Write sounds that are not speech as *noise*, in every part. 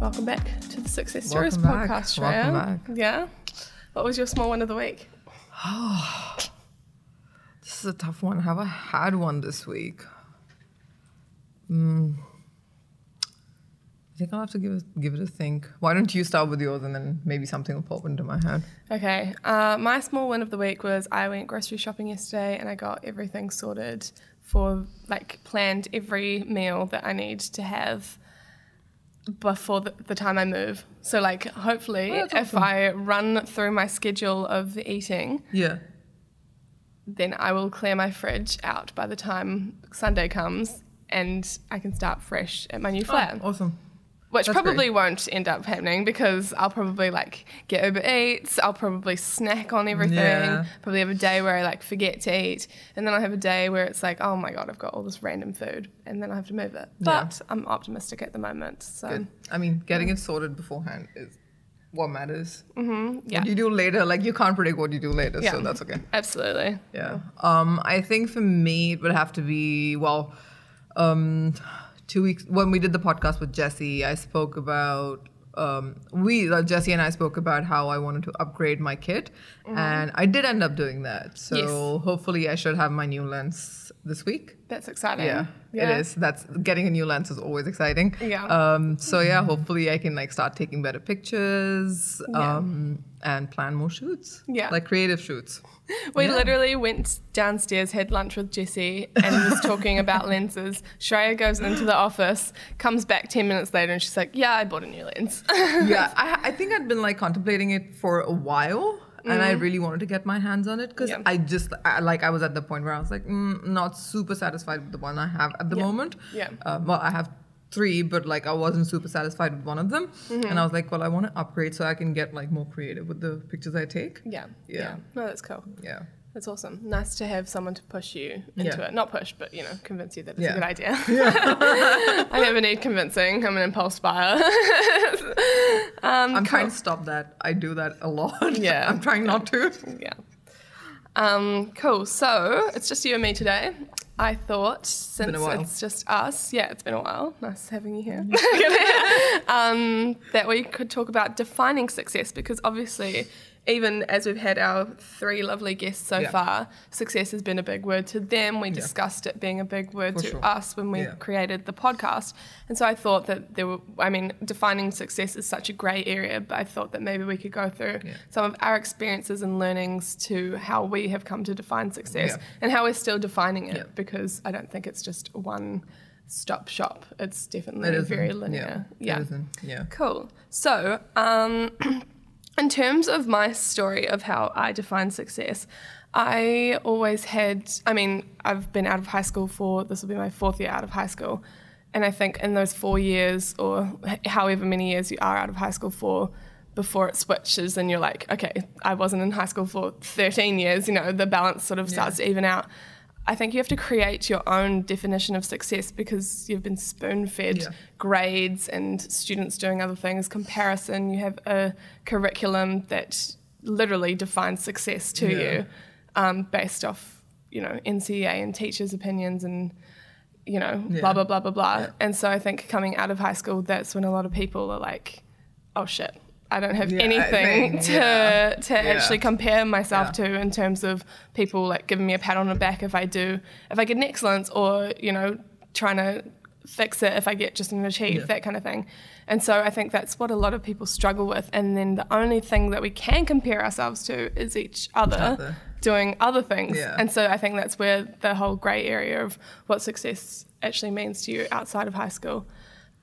Welcome back to the Success Stories Welcome podcast, Welcome Shreya. back. Yeah. What was your small one of the week? *sighs* This is a tough one. Have I had one this week? Mm. I think I'll have to give it, give it a think. Why don't you start with yours and then maybe something will pop into my head? Okay. Uh, my small win of the week was I went grocery shopping yesterday and I got everything sorted for, like, planned every meal that I need to have before the, the time I move. So, like, hopefully, Oh, if I run through my schedule of eating, Yeah. then I will clear my fridge out by the time Sunday comes and I can start fresh at my new oh, flat. Oh, awesome. Which That's probably great. won't end up happening because I'll probably like get Uber Eats. I'll probably snack on everything. Yeah. Probably have a day where I like forget to eat, and then I'll have a day where it's like, oh my god, I've got all this random food, and then I have to move it. Yeah. But I'm optimistic at the moment. So Good. I mean, getting it sorted beforehand is what matters. mhm, yeah, What you do later, like you can't predict what you do later, Yeah. so that's okay. absolutely. Yeah. Um, I think for me it would have to be well, um, two weeks when we did the podcast with Jesse, I spoke about um, we uh, Jesse and I spoke about how I wanted to upgrade my kit, and I did end up doing that. So Yes. hopefully I should have my new lens this week. That's exciting. Yeah, Yeah. it is. That's getting a new lens is always exciting. Yeah. Um, so yeah, hopefully I can like start taking better pictures Yeah. um, and plan more shoots. Yeah. Like creative shoots. *laughs* We Yeah. literally went downstairs, had lunch with Jesse, and was talking about *laughs* lenses. Shreya goes into the office, comes back 10 minutes later, and she's like, Yeah, I bought a new lens. *laughs* yeah, I, I think I'd been like contemplating it for a while, and I really wanted to get my hands on it because Yeah. I just I, like I was at the point where I was like mm, not super satisfied with the one I have at the Yeah. moment. Yeah. Um, well, I have three, but like I wasn't super satisfied with one of them, Mm-hmm. and I was like, well, I want to upgrade so I can get like more creative with the pictures I take. yeah. Yeah. No, that's cool. Yeah. That's awesome. Nice to have someone to push you into Yeah. it. Not push, but, you know, convince you that it's Yeah. a good idea. *laughs* Yeah. *laughs* I never need convincing. I'm an impulse buyer. *laughs* um, I'm cool. trying to stop that. I do that a lot. Yeah. I'm trying not to. Yeah. Um, cool. So it's just you and me today. I thought since been a while. it's just us, yeah, it's been a while. Nice having you here. um, that we could talk about defining success because obviously, even as we've had our three lovely guests so Yeah. far, success has been a big word to them. We discussed it being a big word For to sure. us when we Yeah. created the podcast. And so I thought that there were, I mean, defining success is such a grey area, but I thought that maybe we could go through Yeah. some of our experiences and learnings to how we have come to define success Yeah. and how we're still defining it Yeah. because I don't think it's just one stop shop. It's definitely It very linear. Yeah. Yeah. Cool. So, um, *clears throat* in terms of my story of how I define success, I always had, I mean, I've been out of high school for, this will be my fourth year out of high school. And I think in those four years, or however many years you are out of high school for, before it switches and you're like, okay, I wasn't in high school for 13 years, you know, the balance sort of starts to even out. I think you have to create your own definition of success because you've been spoon fed Yeah. grades and students doing other things, comparison. You have a curriculum that literally defines success to Yeah. you um, based off, you know, NCEA and teachers' opinions and, you know, Yeah. blah, blah, blah, blah, blah. And so I think coming out of high school, that's when a lot of people are like, oh shit. I don't have Yeah, anything think, to yeah. to Yeah. actually compare myself to in terms of people like giving me a pat on the back if I do if I get an excellence or you know trying to fix it if I get just an achieve that kind of thing. And so I think that's what a lot of people struggle with. And then the only thing that we can compare ourselves to is each other, other. doing other things. And so I think that's where the whole grey area of what success actually means to you outside of high school.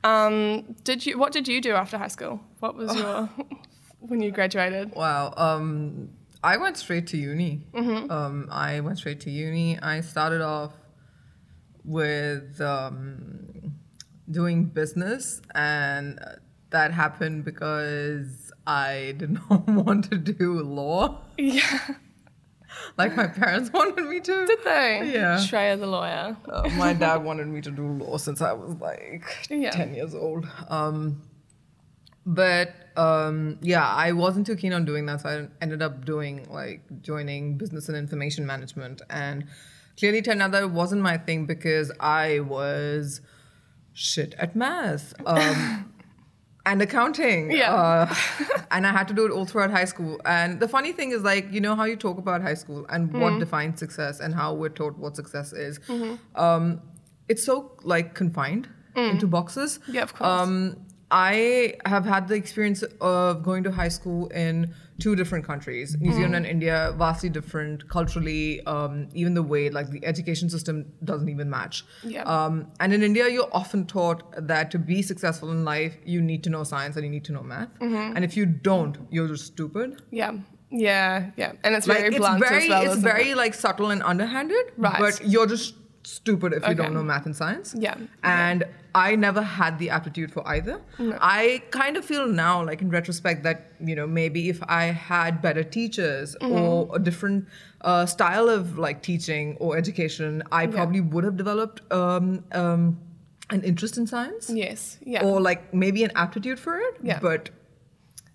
Um, did you? What did you do after high school? What was your *laughs* when you graduated? Wow. Um, I went straight to uni. Mm-hmm. Um, I went straight to uni. I started off with um, doing business, and that happened because I did *laughs* not want to do law Yeah. Like my parents *laughs* wanted me to. Did they? Yeah. Shreya the lawyer. Uh, my dad wanted me to do law since I was like Yeah. 10 years old. Um, but um, yeah, I wasn't too keen on doing that. So I ended up doing like joining business and information management. And clearly turned out that it wasn't my thing because I was shit at math. Um, *laughs* and accounting. Yeah. Uh, *laughs* and I had to do it all throughout high school. And the funny thing is, like, you know how you talk about high school and Mm-hmm. what defines success and how we're taught what success is. Um, it's so like confined into boxes. Mm. Yeah, of course. Um, I have had the experience of going to high school in two different countries, New Zealand Mm. and India, vastly different culturally. Um, even the way like the education system doesn't even match. Yeah. Um, and in India, you're often taught that to be successful in life, you need to know science and you need to know math. Mm-hmm. And if you don't, you're just stupid. Yeah. Yeah. Yeah. And it's Like very it's blunt very, as well. it's very it? like subtle and underhanded. Right. But you're just stupid if you don't know math and science. Yeah. And I never had the aptitude for either. I kind of feel now, like in retrospect, that you know maybe if I had better teachers Mm-hmm. or a different uh, style of like teaching or education, I probably would have developed um, um, an interest in science Yes. Yeah. or like maybe an aptitude for it. Yeah. But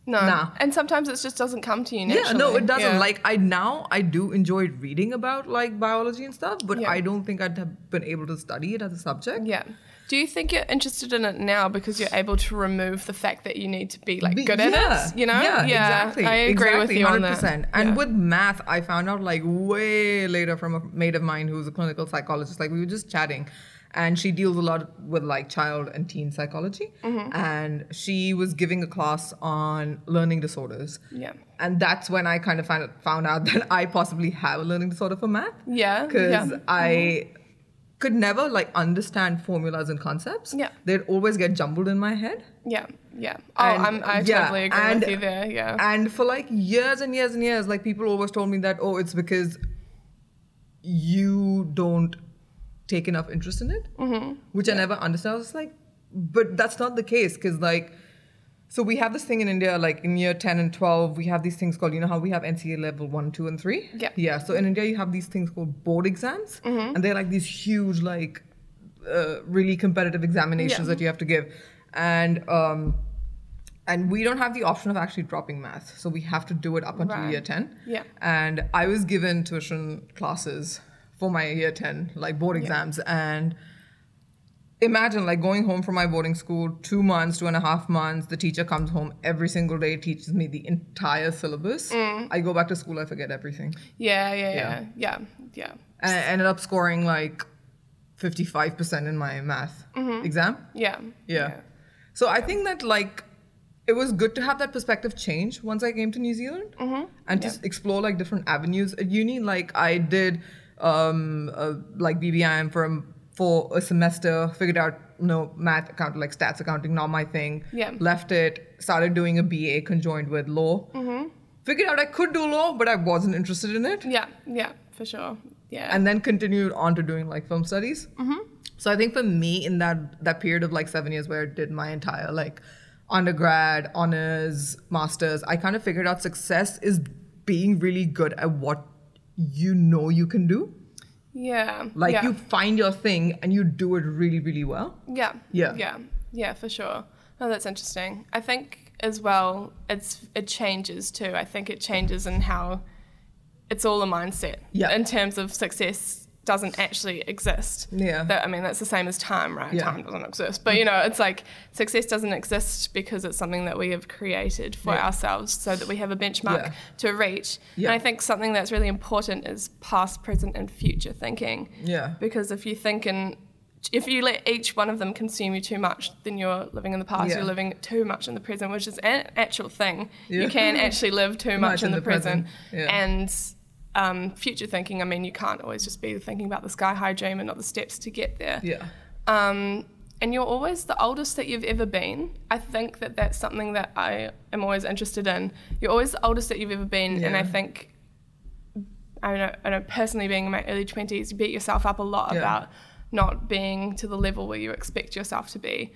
no. nah. And sometimes it just doesn't come to you naturally. yeah, no, it doesn't. Yeah. Like I now I do enjoy reading about like biology and stuff, but Yeah. I don't think I'd have been able to study it as a subject. Yeah. Do you think you're interested in it now because you're able to remove the fact that you need to be like good yeah, at it? You know? Yeah, exactly. I agree exactly, with you on that. 100%. And Yeah. with math, I found out like way later from a mate of mine who's a clinical psychologist. Like we were just chatting, and she deals a lot with like child and teen psychology. Mm-hmm. And she was giving a class on learning disorders. Yeah. And that's when I kind of found, found out *laughs* that I possibly have a learning disorder for math. Yeah, Because yeah. Mm-hmm. I could never like understand formulas and concepts. Yeah. They'd always get jumbled in my head. Yeah. Yeah. Oh, And, I'm, I yeah, totally agree and- with you there. Yeah. And for like years and years and years, like people always told me that, oh, it's because you don't take enough interest in it, Mm-hmm. which I never understood. I was like, but that's not the case because like, so we have this thing in India, like in year 10 and 12, we have these things called, you know how we have NCEA level 1, 2, and 3? Yeah. Yeah. So in India, you have these things called board exams, Mm-hmm. and they're like these huge, like, uh, really competitive examinations Yeah. that you have to give. And, um, and we don't have the option of actually dropping math. So we have to do it up until Right. year 10. Yeah. And I was given tuition classes for my year 10, like board exams. And imagine like going home from my boarding school two months, two and a half months. The teacher comes home every single day, teaches me the entire syllabus. Mm. I go back to school, I forget everything. yeah. Yeah. Yeah. Yeah. Yeah. Yeah. And I ended up scoring like 55% in my math mm-hmm. exam. Yeah. Yeah. So I think that like it was good to have that perspective change once I came to New Zealand mm-hmm. and to explore like different avenues at uni. Like I did um uh, like BBIM for a, for a semester, figured out no math account like stats accounting not my thing. Yeah. Left it, started doing a BA conjoined with law. Figured out I could do law, but I wasn't interested in it Yeah. Yeah. For sure. Yeah. and then continued on to doing like film studies. So I think for me, in that that period of like seven years where I did my entire like undergrad, honors, masters, I kind of figured out success is being really good at what you know you can do. yeah. Like yeah. you find your thing and you do it really, really well. Yeah. Yeah. Yeah. Yeah, for sure. Oh, that's interesting. I think as well, it's it changes too. I think it changes in how it's all a mindset. Yeah. In terms of success doesn't actually exist. Yeah. That, I mean, that's the same as time, right? Yeah. Time doesn't exist. But, you know, it's like success doesn't exist because it's something that we have created for Yeah. ourselves so that we have a benchmark Yeah. to reach. Yeah. And I think something that's really important is past, present, and future thinking. Yeah. Because if you think in, if you let each one of them consume you too much, then you're living in the past. You're living too much in the present, which is an actual thing. Yeah. You can actually live too *laughs* much, in, the, present. Yeah. And um, future thinking, I mean, you can't always just be thinking about the sky high dream and not the steps to get there. Yeah. Um, and you're always the oldest that you've ever been. I think that that's something that I am always interested in. You're always the oldest that you've ever been, and I think I know, I know personally being in my early 20s, you beat yourself up a lot Yeah. about not being to the level where you expect yourself to be.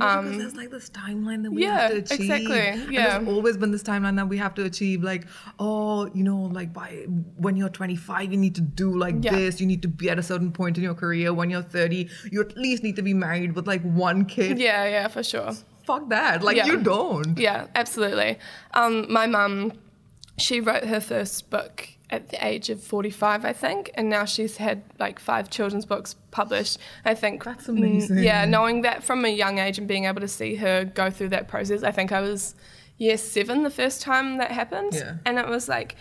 Yeah, because there's like this timeline that we Um, yeah, have to achieve. exactly, And yeah. there's always been this timeline that we have to achieve. Like, oh, you know, like by when you're 25, you need to do like Yeah. this. You need to be at a certain point in your career. When you're 30, you at least need to be married with like one kid. Yeah, yeah, for sure. Fuck that. Like, Yeah. you don't. Yeah, absolutely. Um, my mum, she wrote her first book at the age of 45, I think, and now she's had like five children's books published. I think That's mm, amazing. yeah, knowing that from a young age and being able to see her go through that process. I think I was year seven the first time that happened, Yeah. and it was like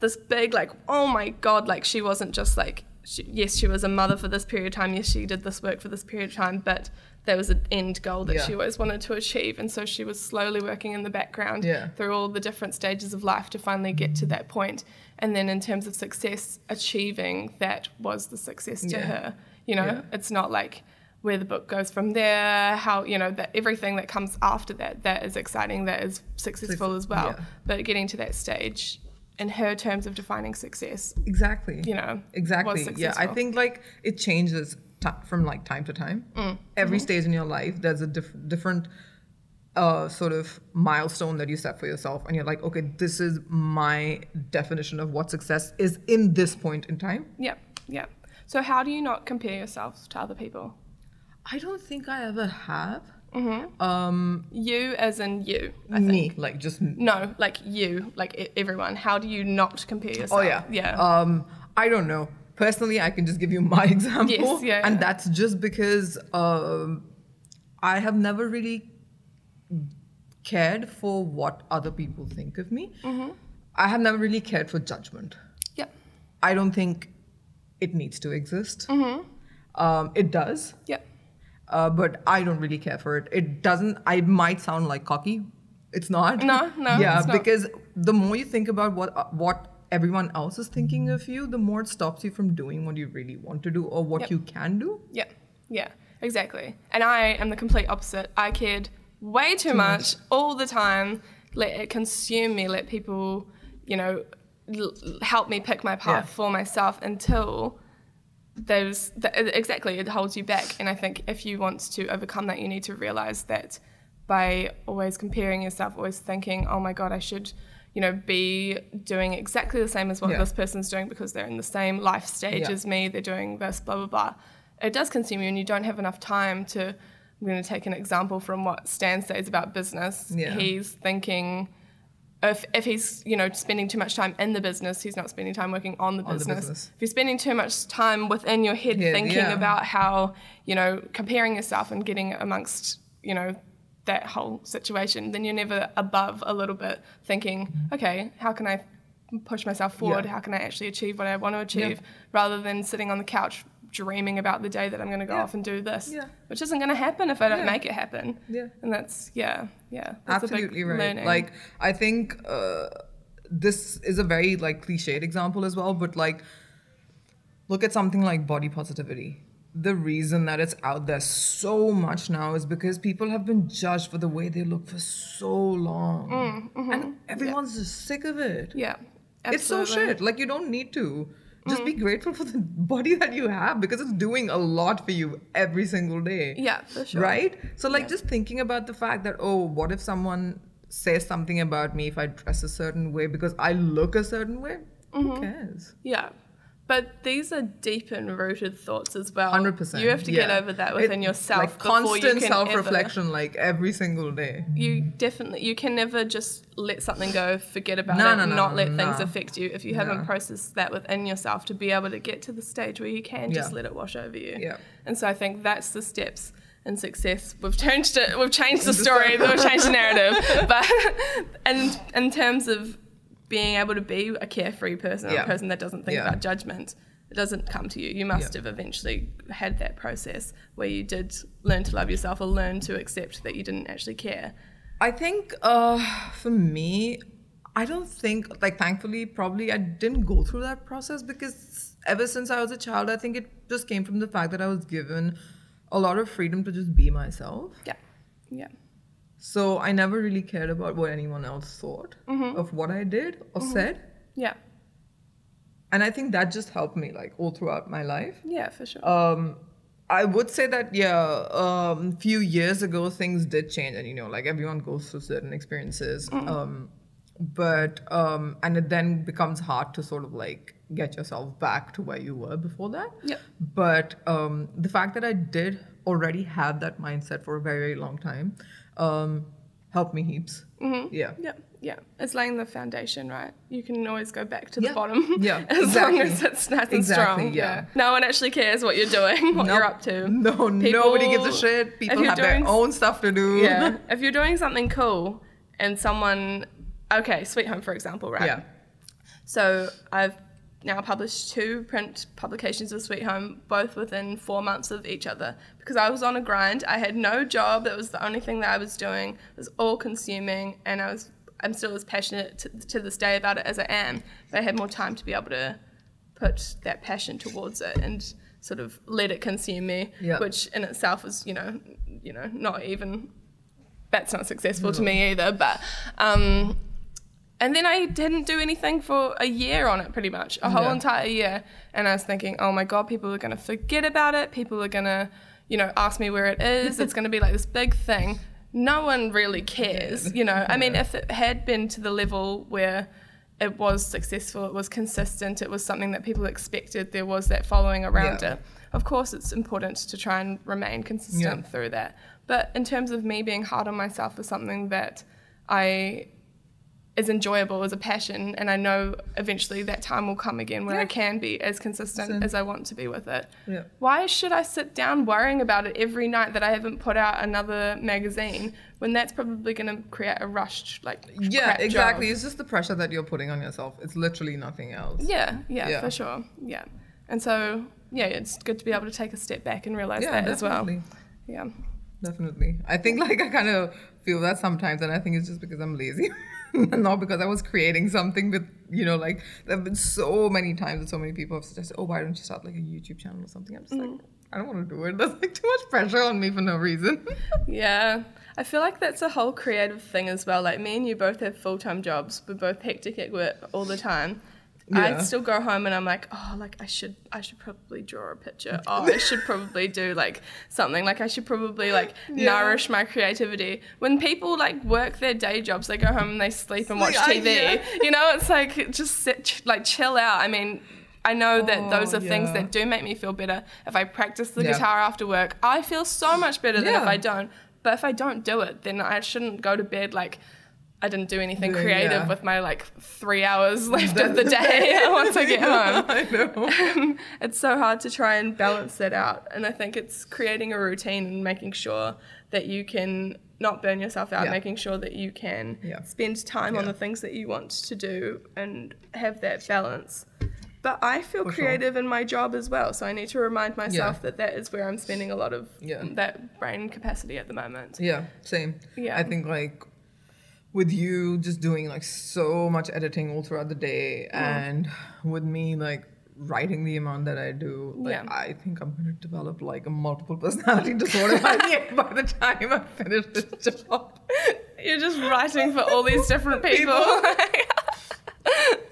this big like oh my god like she wasn't just like she, yes she was a mother for this period of time yes she did this work for this period of time but there was an end goal that Yeah. she always wanted to achieve and so she was slowly working in the background Yeah. through all the different stages of life to finally get to that point and then in terms of success achieving that was the success to Yeah. her you know Yeah. it's not like where the book goes from there how you know that everything that comes after that that is exciting that is successful as well yeah. but getting to that stage in her terms of defining success Exactly. you know Exactly. Yeah, I think like it changes ti from like time to time. Mm. Every Mm-hmm. stage in your life, there's a diff- different uh, sort of milestone that you set for yourself, and you're like, okay, this is my definition of what success is in this point in time. Yep, yep. So how do you not compare yourself to other people? I don't think I ever have. Mm-hmm. Um, You as in you. I think. me, like just. No, like you, like everyone. How do you not compare yourself? Oh yeah, Yeah. Um, I don't know. Personally, I can just give you my *laughs* example, Yes, yeah, and yeah. that's just because um, I have never really cared for what other people think of me. Mm-hmm. I have never really cared for judgment. Yeah. I don't think it needs to exist. Mm-hmm. Um, it does, Yeah. uh, but I don't really care for it. It doesn't. I might sound like cocky. It's not. No, no, Yeah, because the more you think about what uh, what everyone else is thinking of you, the more it stops you from doing what you really want to do or what Yep. you can do. Yeah, yeah, exactly. And I am the complete opposite. I cared way too, much, all the time. Let it consume me. Let people, you know, l- help me pick my path Yeah. for myself until those th- exactly it holds you back. And I think if you want to overcome that, you need to realize that by always comparing yourself, always thinking, "Oh my God, I should." You know, be doing exactly the same as what Yeah. this person's doing because they're in the same life stage Yeah. as me, they're doing this, blah, blah, blah. It does consume you, and you don't have enough time to. I'm going to take an example from what Stan says about business. Yeah. He's thinking if, if he's you know spending too much time in the business, he's not spending time working on the On the business. business. If you're spending too much time within your head Yeah, thinking yeah. about how you know comparing yourself and getting amongst you know that whole situation, then you're never above a little bit thinking, okay, how can I push myself forward? How can I actually achieve what I want to achieve? Rather than sitting on the couch dreaming about the day that I'm going to go Yeah. off and do this, Yeah. which isn't going to happen if I don't Yeah. make it happen. Yeah. And that's yeah, yeah. That's Absolutely right. learning. Like I think uh, this is a very like cliched example as well, but like look at something like body positivity. The reason that it's out there so much now is because people have been judged for the way they look for so long, and everyone's just sick of it. yeah, It's so shit. Like you don't need to. Just be grateful for the body that you have because it's doing a lot for you every single day. Yeah, for sure. Right? So like just thinking about the fact that oh, what if someone says something about me if I dress a certain way because I look a certain way? Mm-hmm. Who cares? Yeah. But these are deep and rooted thoughts as well. Hundred percent. You have to get over that within It- yourself Like before constant you can self-reflection, like every single day. You definitely you can never just let something go, forget about No, it, no, no, not let things affect you if you haven't processed that within yourself to be able to get to the stage where you can just Yeah. let it wash over you. Yeah. And so I think that's the steps in success. We've changed it. We've changed *laughs* the story. We've changed the narrative. But *laughs* in in terms of being able to be a carefree person, Yeah. a person that doesn't think Yeah. about judgment, it doesn't come to you. You must Yeah. have eventually had that process where you did learn to love yourself or learn to accept that you didn't actually care. I think uh, for me, I don't think like thankfully probably I didn't go through that process because ever since I was a child, I think it just came from the fact that I was given a lot of freedom to just be myself. Yeah. Yeah. So I never really cared about what anyone else thought of what I did or said. Yeah. And I think that just helped me like all throughout my life. Yeah, for sure. Um, I would say that yeah, um, a few years ago things did change, and you know, like everyone goes through certain experiences. Um, but um, and it then becomes hard to sort of like get yourself back to where you were before that. Yeah. But um, the fact that I did already have that mindset for a very very long time um, helped me heaps. Yeah. yeah. yeah, it's laying the foundation, right? You can always go back to the Yeah. bottom. *laughs* Yeah, as exactly. long as it's nice and Exactly, strong. yeah. No one actually cares what you're doing, *laughs* what Nope. you're up to. No, nobody gives a shit. People have their own stuff to do. Yeah. *laughs* if you're doing something cool and someone, okay, Sweet Home, for example, right? Yeah. So I've now published two print publications of Sweet Home, both within four months of each other, because I was on a grind. I had no job. That was the only thing that I was doing. It was all consuming, and I was I'm still as passionate to, to this day about it as I am. But I had more time to be able to put that passion towards it and sort of let it consume me, Yeah. which in itself is you know you know not even that's not successful to me either. But um, and then I didn't do anything for a year on it, pretty much a whole Yeah. entire year. And I was thinking, oh my god, people are going to forget about it. People are going to, you know, ask me where it is. it's going to be like this big thing. No one really cares, you know. I mean, if it had been to the level where it was successful, it was consistent, it was something that people expected, there was that following around Yeah. it. Of course, it's important to try and remain consistent Yeah. through that. But in terms of me being hard on myself for something that I is enjoyable as a passion, and I know eventually that time will come again where I can be as consistent Same. as I want to be with it. Yeah. Why should I sit down worrying about it every night that I haven't put out another magazine when that's probably going to create a rushed like Yeah, exactly. job? It's just the pressure that you're putting on yourself. It's literally nothing else. Yeah, yeah, Yeah. for sure. Yeah, and so yeah, it's good to be able to take a step back and realize Yeah, that as well. definitely. Yeah. Definitely. I think *laughs* like I kind of feel that sometimes, and I think it's just because I'm lazy, *laughs* *laughs* not because I was creating something with you know like there have been so many times that so many people have suggested, oh, why don't you start like a YouTube channel or something? I'm just Mm. like, I don't want to do it. There's like too much pressure on me for no reason. *laughs* Yeah, I feel like that's a whole creative thing as well. Like me and you both have full time jobs. We're both hectic at work all the time. I Yeah. still go home and I'm like, oh, like I should, I should probably draw a picture. *laughs* Oh, I should probably do like something. Like I should probably like Yeah. nourish my creativity. When people like work their day jobs, they go home and they sleep and watch Like, I- TV. yeah. You know, it's like just sit, like chill out. I mean. I know that Oh, those are things that do make me feel better. If I practice the Yeah. guitar after work, I feel so much better than if I don't. But if I don't do it, then I shouldn't go to bed like I didn't do anything creative yeah. with my like three hours *laughs* left of the day *laughs* once I *laughs* get home. I know. Um, it's so hard to try and balance that out. And I think it's creating a routine and making sure that you can not burn yourself out, Yeah. making sure that you can Yeah. spend time on the things that you want to do and have that balance. But I feel For sure. creative in my job as well, so I need to remind myself that that is where I'm spending a lot of that brain capacity at the moment. Yeah, same. Yeah. I think like with you just doing like so much editing all throughout the day Mm. and with me like writing the amount that I do, like Yeah. I think I'm gonna develop like a multiple personality *laughs* disorder by the, by the time I finish this *laughs* job. You're just writing for all these different *laughs* people.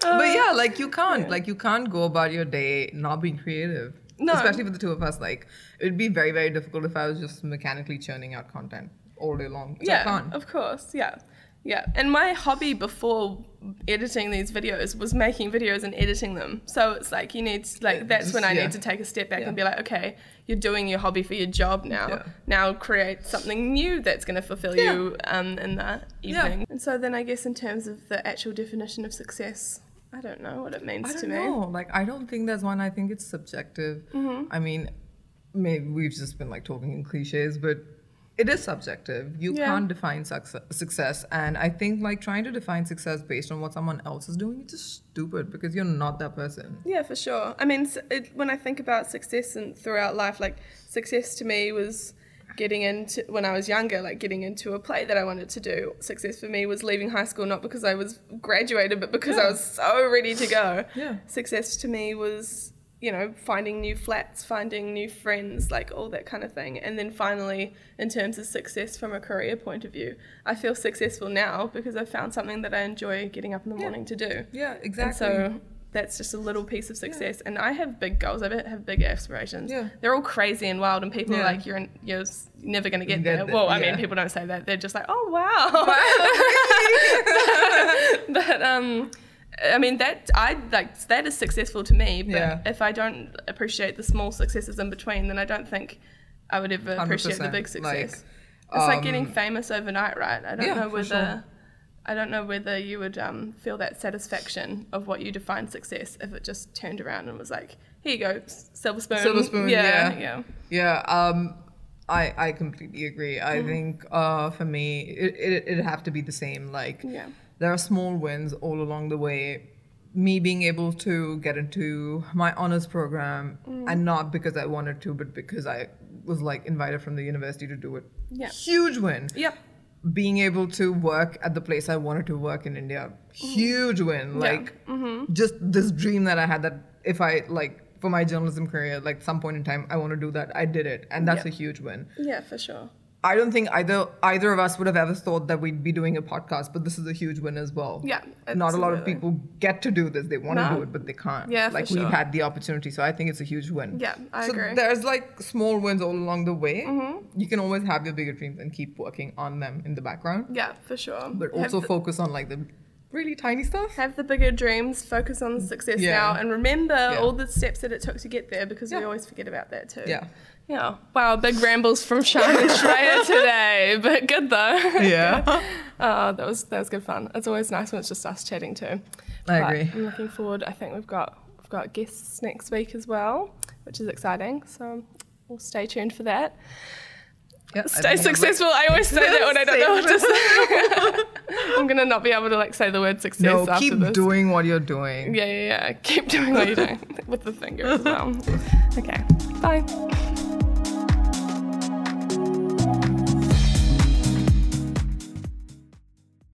but yeah, like you can't like you can't go about your day not being creative. No. Especially for the two of us, like it would be very, very difficult if I was just mechanically churning out content all day long. yeah, can't. of course. Yeah. Yeah. And my hobby before editing these videos was making videos and editing them. So it's like you need to, like that's just- when I yeah. need to take a step back Yeah. and be like, okay, you're doing your hobby for your job now. Yeah. Now create something new that's going to fulfill you um, in the Yeah. evening. And so then I guess in terms of the actual definition of success, I don't know what it means I to don't me. know. Like, I don't think there's one. I think it's subjective. Mm-hmm. I mean, maybe we've just been like talking in cliches, but it is subjective. You Yeah. can't define success, success. And I think like trying to define success based on what someone else is doing, it's just stupid because you're not that person. Yeah, for sure. I mean, it, when I think about success and throughout life, like success to me was getting into when I was younger, like getting into a play that I wanted to do. Success for me was leaving high school not because I was graduated, but because I was so ready to go. Yeah. Success to me was you know finding new flats, finding new friends, like all that kind of thing. And then finally, in terms of success from a career point of view, I feel successful now because I've found something that I enjoy getting up in the Yeah. morning to do. Yeah, exactly. And so that's just a little piece of success. And I have big goals. I have big aspirations. Yeah. They're all crazy and wild, and people are like, "You're in, you're never going to get there." there, Well, I mean, people don't say that. They're just like, "Oh wow." *laughs* but um, I mean that I like that is successful to me. But Yeah. if I don't appreciate the small successes in between, then I don't think I would ever appreciate the big success. like, it's like getting um, famous overnight, right? I don't yeah, know whether sure. I don't know whether you would um, feel that satisfaction of what you define success if it just turned around and was like, here you go, silver spoon. Silver spoon, Yeah, yeah. yeah. Yeah, um, I I completely agree. I think uh, for me, it it it'd have to be the same. Like, Yeah. There are small wins all along the way. Me being able to get into my honors program, mm. and not because I wanted to, but because I was like invited from the university to do it. Yeah. Huge win. Yep. Being able to work at the place I wanted to work in India, mm-hmm. huge win. Yeah. Like, mm-hmm. just this dream that I had that if I like for my journalism career, like some point in time, I want to do that. I did it, and that's Yeah. a huge win. Yeah, for sure. I don't think either either of us would have ever thought that we'd be doing a podcast, but this is a huge win as well. Yeah, Not a lot of people get to do this. They want to do it, but they can't. Yeah, like sure. we've had the opportunity, so I think it's a huge win. Yeah, I so agree. Mm-hmm. there's like small wins all along the way. You can always have your bigger dreams and keep working on them in the background, Yeah, for sure. but also the- focus on like the really tiny stuff. have the bigger dreams, focus on the success Yeah. now, and remember Yeah. all the steps that it took to get there because we always forget about that too. Yeah. Yeah. Wow, big rambles from Sian and Shreya today, but good though. Yeah. *laughs* Oh, that was that was good fun. It's always nice when it's just us chatting too. I But agree. I'm looking forward. I think we've got we've got guests next week as well, which is exciting. So we'll stay tuned for that. I Stay I'm successful. I always say that when I don't know what to say. *laughs* I'm gonna not be able to like say the word success No, after keep this. doing what you're doing. Yeah, yeah, yeah. Keep doing what you're doing *laughs* with the finger as well. Okay. Bye.